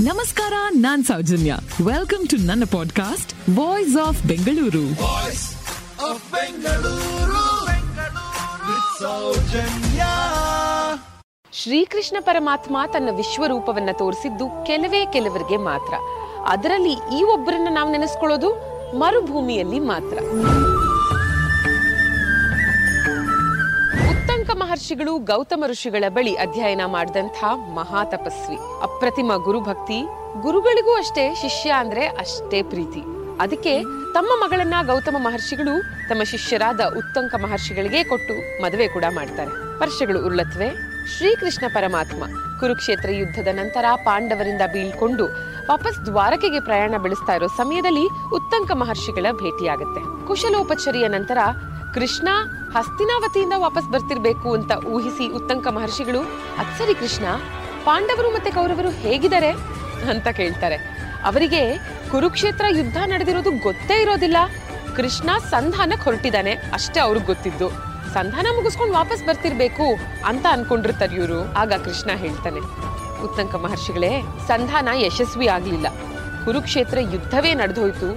ನಮಸ್ಕಾರ ನಾನ್ Soujanya. Welcome to ನನ್ನ podcast voice of Bengaluru Shrikrishna ಪರಮಾತ್ಮ ತನ್ನ ವಿಶ್ವರೂಪವನ್ನ ತೋರಿಸಿದ್ದು ಕೆಲವೇ ಕೆಲವರಿಗೆ ಮಾತ್ರ. ಅದರಲ್ಲಿ ಈ ಒಬ್ಬರನ್ನ ನಾವು ನೆನೆಸ್ಕೊಳ್ಳೋದು ಮರುಭೂಮಿಯಲ್ಲಿ ಮಾತ್ರ. ಮಹರ್ಷಿಗಳು ಗೌತಮ ಋಷಿಗಳ ಬಳಿ ಅಧ್ಯಯನ ಮಾಡಿದಂಥ ಮಹಾ ತಪಸ್ವಿ. ಅಪ್ರತಿಮ ಗುರುಭಕ್ತಿ ಗುರುಗಳಿಗೂ ಅಷ್ಟೇ ಶಿಷ್ಯ ಅಂದ್ರೆ ಅಷ್ಟೇ ಪ್ರೀತಿ. ಅದಕ್ಕೆ ತಮ್ಮ ಮಗಳನ್ನ ಗೌತಮ ಮಹರ್ಷಿಗಳು ತಮ್ಮ ಶಿಷ್ಯರಾದ ಉತ್ತಂಕ ಮಹರ್ಷಿಗಳಿಗೆ ಕೊಟ್ಟು ಮದುವೆ ಕೂಡ ಮಾಡ್ತಾರೆ. ವರ್ಷಗಳು ಉರುಳತ್ವೆ ಶ್ರೀಕೃಷ್ಣ ಪರಮಾತ್ಮ ಕುರುಕ್ಷೇತ್ರ ಯುದ್ಧದ ನಂತರ ಪಾಂಡವರಿಂದ ಬೀಳ್ಕೊಂಡು ವಾಪಸ್ ದ್ವಾರಕೆಗೆ ಪ್ರಯಾಣ ಬೆಳೆಸ್ತಾ ಇರೋ ಸಮಯದಲ್ಲಿ ಉತ್ತಂಕ ಮಹರ್ಷಿಗಳ ಭೇಟಿಯಾಗುತ್ತೆ. ಕುಶಲೋಪಚರಿಯ ನಂತರ ಕೃಷ್ಣ ಹಸ್ತಿನಾವತಿಯಿಂದ ವಾಪಸ್ ಬರ್ತಿರ್ಬೇಕು ಅಂತ ಊಹಿಸಿ ಉತ್ತಂಕ ಮಹರ್ಷಿಗಳು ಅತ್ಸರಿ ಕೃಷ್ಣ, ಪಾಂಡವರು ಮತ್ತೆ ಕೌರವರು ಹೇಗಿದ್ದಾರೆ? ಅಂತ ಕೇಳ್ತಾರೆ. ಅವರಿಗೆ ಕುರುಕ್ಷೇತ್ರ ಯುದ್ಧ ನಡೆದಿರೋದು ಗೊತ್ತೇ ಇರೋದಿಲ್ಲ. ಕೃಷ್ಣ ಸಂಧಾನಕ್ಕೆ ಹೊರಟಿದ್ದಾನೆ, ಅಷ್ಟೇ ಅವ್ರಿಗೆ ಗೊತ್ತಿದ್ದು. ಸಂಧಾನ ಮುಗಿಸ್ಕೊಂಡು ವಾಪಸ್ ಬರ್ತಿರ್ಬೇಕು ಅಂತ ಅನ್ಕೊಂಡಿರ್ತಾರೆ ಇವರು. ಆಗ ಕೃಷ್ಣ ಹೇಳ್ತಾನೆ, ಉತ್ತಂಕ ಮಹರ್ಷಿಗಳೇ, ಸಂಧಾನ ಯಶಸ್ವಿ ಆಗಲಿಲ್ಲ. ಕುರುಕ್ಷೇತ್ರ ಯುದ್ಧವೇ ನಡೆದೋಯ್ತು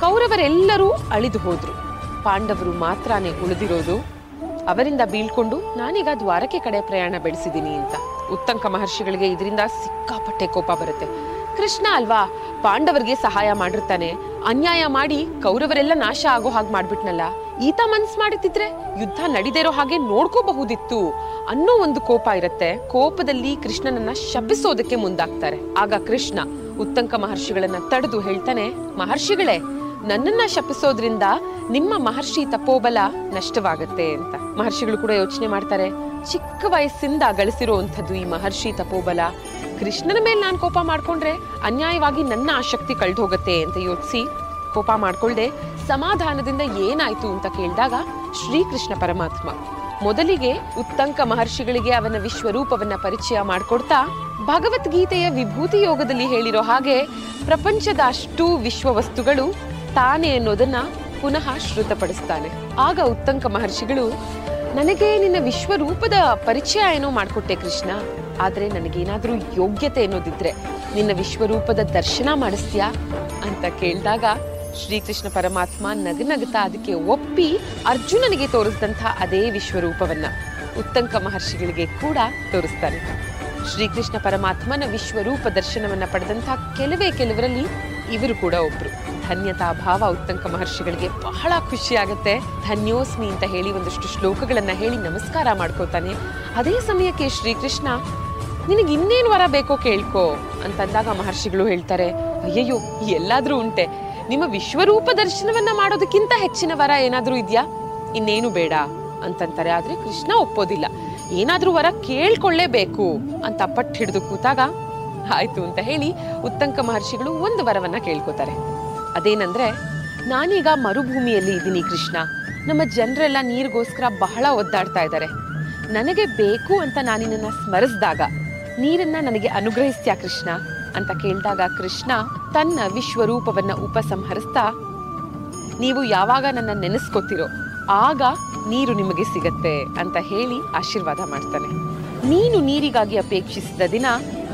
ಕೌರವರೆಲ್ಲರೂ ಅಳಿದು ಹೋದ್ರು. ಪಾಂಡವರು ಮಾತ್ರನೇ ಉಳಿದಿರೋದು? ಅವರಿಂದ ಬೀಳ್ಕೊಂಡು ನಾನೀಗ ದ್ವಾರಕೆ ಕಡೆ ಪ್ರಯಾಣ ಬೆಳೆಸಿದ್ದೀನಿ ಅಂತ. ಉತ್ತಂಕ ಮಹರ್ಷಿಗಳಿಗೆ ಇದರಿಂದ ಸಿಕ್ಕಾಪಟ್ಟೆ ಕೋಪ ಬರುತ್ತೆ. ಕೃಷ್ಣ ಅಲ್ವಾ, ಪಾಂಡವರಿಗೆ ಸಹಾಯ ಮಾಡಿರ್ತಾನೆ. ಅನ್ಯಾಯ ಮಾಡಿ ಕೌರವರೆಲ್ಲ ನಾಶ ಆಗೋ ಹಾಗೆ ಮಾಡ್ಬಿಟ್ನಲ್ಲ. ಈತ ಮನ್ಸು ಮಾಡುತ್ತಿದ್ರೆ ಯುದ್ಧ ನಡಿದಿರೋ ಹಾಗೆ ನೋಡ್ಕೋಬಹುದಿತ್ತು. ಅನ್ನೋ ಒಂದು ಕೋಪ ಇರುತ್ತೆ. ಕೋಪದಲ್ಲಿ ಕೃಷ್ಣನನ್ನ ಶಪಿಸೋದಕ್ಕೆ ಮುಂದಾಗ್ತಾರೆ. ಆಗ ಕೃಷ್ಣ ಉತ್ತಂಕ ಮಹರ್ಷಿಗಳನ್ನ ತಡೆದು ಹೇಳ್ತಾನೆ, ಮಹರ್ಷಿಗಳೇ ನನ್ನನ್ನ ಶಪಿಸೋದ್ರಿಂದ ನಿಮ್ಮ ಮಹರ್ಷಿ ತಪೋಬಲ ನಷ್ಟವಾಗುತ್ತೆ ಅಂತ. ಮಹರ್ಷಿಗಳು ಕೂಡ ಯೋಚನೆ ಮಾಡ್ತಾರೆ, ಚಿಕ್ಕ ವಯಸ್ಸಿಂದ ಗಳಿಸಿರುವಂಥದ್ದು ಈ ಮಹರ್ಷಿ ತಪೋಬಲ. ಕೃಷ್ಣನ ಮೇಲೆ ನಾನು ಕೋಪ ಮಾಡ್ಕೊಂಡ್ರೆ ಅನ್ಯಾಯವಾಗಿ ನನ್ನ ಆಸಕ್ತಿ ಕಳೆದು ಹೋಗುತ್ತೆ ಅಂತ ಯೋಚಿಸಿ ಕೋಪ ಮಾಡ್ಕೊಳ್ಳದೆ ಸಮಾಧಾನದಿಂದ ಏನಾಯ್ತು ಅಂತ ಕೇಳಿದಾಗ ಶ್ರೀಕೃಷ್ಣ ಪರಮಾತ್ಮ. ಮೊದಲಿಗೆ ಉತ್ತಂಕ ಮಹರ್ಷಿಗಳಿಗೆ ಅವನ ವಿಶ್ವರೂಪವನ್ನ ಪರಿಚಯ ಮಾಡಿಕೊಡ್ತಾ ಭಗವದ್ಗೀತೆಯ ವಿಭೂತಿ ಯೋಗದಲ್ಲಿ ಹೇಳಿರೋ ಹಾಗೆ ಪ್ರಪಂಚದ ಅಷ್ಟೂ ವಿಶ್ವ ವಸ್ತುಗಳು ತಾನೇ ಅನ್ನೋದನ್ನ ಪುನಃ ಶ್ರುತಪಡಿಸ್ತಾನೆ. ಆಗ ಉತ್ತಂಕ ಮಹರ್ಷಿಗಳು, ನನಗೆ ನಿನ್ನ ವಿಶ್ವರೂಪದ ಪರಿಚಯ ಏನೋ ಮಾಡಿಕೊಟ್ಟೆ ಕೃಷ್ಣ. ಆದರೆ ನನಗೇನಾದರೂ ಯೋಗ್ಯತೆ ಅನ್ನೋದಿದ್ರೆ ನಿನ್ನ ವಿಶ್ವರೂಪದ ದರ್ಶನ ಮಾಡಿಸ್ತೀಯಾ? ಅಂತ ಕೇಳಿದಾಗ ಶ್ರೀಕೃಷ್ಣ ಪರಮಾತ್ಮ ನಗನಗುತ್ತಾ ಅದಕ್ಕೆ ಒಪ್ಪಿ ಅರ್ಜುನನಿಗೆ ತೋರಿಸಿದಂಥ ಅದೇ ವಿಶ್ವರೂಪವನ್ನ ಉತ್ತಂಕ ಮಹರ್ಷಿಗಳಿಗೆ ಕೂಡ ತೋರಿಸ್ತಾನೆ. ಶ್ರೀಕೃಷ್ಣ ಪರಮಾತ್ಮನ ವಿಶ್ವರೂಪ ದರ್ಶನವನ್ನ ಪಡೆದಂಥ ಕೆಲವೇ ಕೆಲವರಲ್ಲಿ ಇವರು ಕೂಡ ಒಬ್ರು. ಧನ್ಯತಾ ಭಾವ ಉತ್ತಂಕ ಮಹರ್ಷಿಗಳಿಗೆ ಬಹಳ ಖುಷಿ ಆಗುತ್ತೆ. ಧನ್ಯೋಸ್ಮಿ ಅಂತ ಹೇಳಿ ಒಂದಷ್ಟು ಶ್ಲೋಕಗಳನ್ನ ಹೇಳಿ ನಮಸ್ಕಾರ ಮಾಡ್ಕೋತಾನೆ ಅದೇ ಸಮಯಕ್ಕೆ ಶ್ರೀಕೃಷ್ಣ, ನಿನಗೆ ಇನ್ನೇನು ವರ ಬೇಕೋ ಕೇಳ್ಕೋ ಅಂತಂದಾಗ ಮಹರ್ಷಿಗಳು ಹೇಳ್ತಾರೆ, ಅಯ್ಯಯ್ಯೋ, ಎಲ್ಲಾದ್ರೂ ಉಂಟೆ. ನಿಮ್ಮ ವಿಶ್ವರೂಪ ದರ್ಶನವನ್ನ ಮಾಡೋದಕ್ಕಿಂತ ಹೆಚ್ಚಿನ ವರ ಏನಾದರೂ ಇದ್ಯಾ? ಇನ್ನೇನು ಬೇಡ ಅಂತಂತಾರೆ. ಆದ್ರೆ ಕೃಷ್ಣ ಒಪ್ಪೋದಿಲ್ಲ. ಏನಾದ್ರೂ ವರ ಕೇಳ್ಕೊಳ್ಳೇಬೇಕು ಅಂತ ಪಟ್ಟು ಹಿಡಿದು ಕೂತಾಗ ಆಯ್ತು ಅಂತ ಹೇಳಿ ಉತ್ತಂಕ ಮಹರ್ಷಿಗಳು ಒಂದು ವರವನ್ನ ಕೇಳ್ಕೋತಾರೆ. ಅದೇನಂದ್ರೆ, ನಾನೀಗ ಮರುಭೂಮಿಯಲ್ಲಿ ಇದ್ದೀನಿ ಕೃಷ್ಣ. ನಮ್ಮ ಜನರೆಲ್ಲ ನೀರಿಗೋಸ್ಕರ ಬಹಳ ಒದ್ದಾಡ್ತಾ ಇದ್ದಾರೆ. ನನಗೆ ಬೇಕು ಅಂತ ನಾನಿನ್ನ ಸ್ಮರಿಸಿದಾಗ ನೀರನ್ನ ನನಗೆ ಅನುಗ್ರಹಿಸ್ತ್ಯಾ ಕೃಷ್ಣ? ಅಂತ ಕೇಳಿದಾಗ ಕೃಷ್ಣ ತನ್ನ ವಿಶ್ವರೂಪವನ್ನ ಉಪಸಂಹರಿಸ್ತಾ, ನೀವು ಯಾವಾಗ ನನ್ನ ನೆನೆಸ್ಕೊತಿರೋ ಆಗ ನೀರು ನಿಮಗೆ ಸಿಗತ್ತೆ ಅಂತ ಹೇಳಿ ಆಶೀರ್ವಾದ ಮಾಡ್ತಾನೆ. ನೀನು ನೀರಿಗಾಗಿ ಅಪೇಕ್ಷಿಸಿದ ದಿನ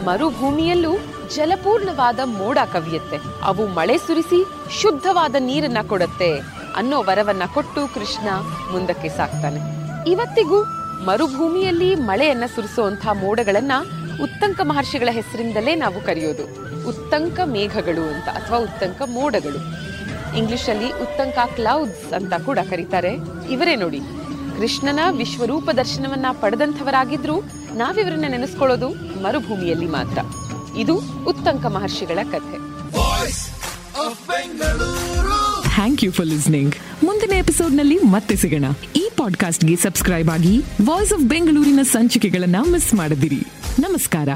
ಮರುಭೂಮಿಯಲ್ಲೂ ಜಲಪೂರ್ಣವಾದ ಮೋಡ ಕವಿಯುತ್ತೆ. ಅವು ಮಳೆ ಸುರಿಸಿ ಶುದ್ಧವಾದ ನೀರನ್ನ ಕೊಡುತ್ತೆ. ಅನ್ನೋ ವರವನ್ನ ಕೊಟ್ಟು ಕೃಷ್ಣ ಮುಂದಕ್ಕೆ ಸಾಕ್ತಾನೆ. ಇವತ್ತಿಗೂ ಮರುಭೂಮಿಯಲ್ಲಿ ಮಳೆಯನ್ನ ಸುರಿಸುವಂತಹ ಮೋಡಗಳನ್ನ ಉತ್ತಂಕ ಮಹರ್ಷಿಗಳ ಹೆಸರಿಂದಲೇ ನಾವು ಕರೆಯೋದು. ಉತ್ತಂಕ ಮೇಘಗಳು ಅಂತ ಅಥವಾ ಉತ್ತಂಕ ಮೋಡಗಳು. ಇಂಗ್ಲಿಷ್ ಅಲ್ಲಿ ಉತ್ತಂಕ ಕ್ಲೌಡ್ಸ್ ಅಂತ ಕೂಡ ಕರೀತಾರೆ. ಇವರೇ ನೋಡಿ. ಕೃಷ್ಣನ ವಿಶ್ವರೂಪ ದರ್ಶನವನ್ನ ಪಡೆದಂಥವರಾಗಿದ್ರೂ ನಾವಿವರನ್ನ ನೆನೆಸ್ಕೊಳ್ಳೋದು ಮರುಭೂಮಿಯಲ್ಲಿ ಮಾತ್ರ. ಇದು ಉತ್ತಂಕ ಮಹರ್ಷಿಗಳ ಕಥೆ. ಥ್ಯಾಂಕ್ ಯು ಫಾರ್ ಲಿಸ್ನಿಂಗ್ ಮುಂದಿನ ಎಪಿಸೋಡ್ನಲ್ಲಿ ಮತ್ತೆ ಸಿಗೋಣ. ಈ ಪಾಡ್ಕಾಸ್ಟ್ಗೆ ಸಬ್ಸ್ಕ್ರೈಬ್ ಆಗಿ ವಾಯ್ಸ್ ಆಫ್ ಬೆಂಗಳೂರಿನ ಸಂಚಿಕೆಗಳನ್ನ ಮಿಸ್ ಮಾಡದಿರಿ. ನಮಸ್ಕಾರ.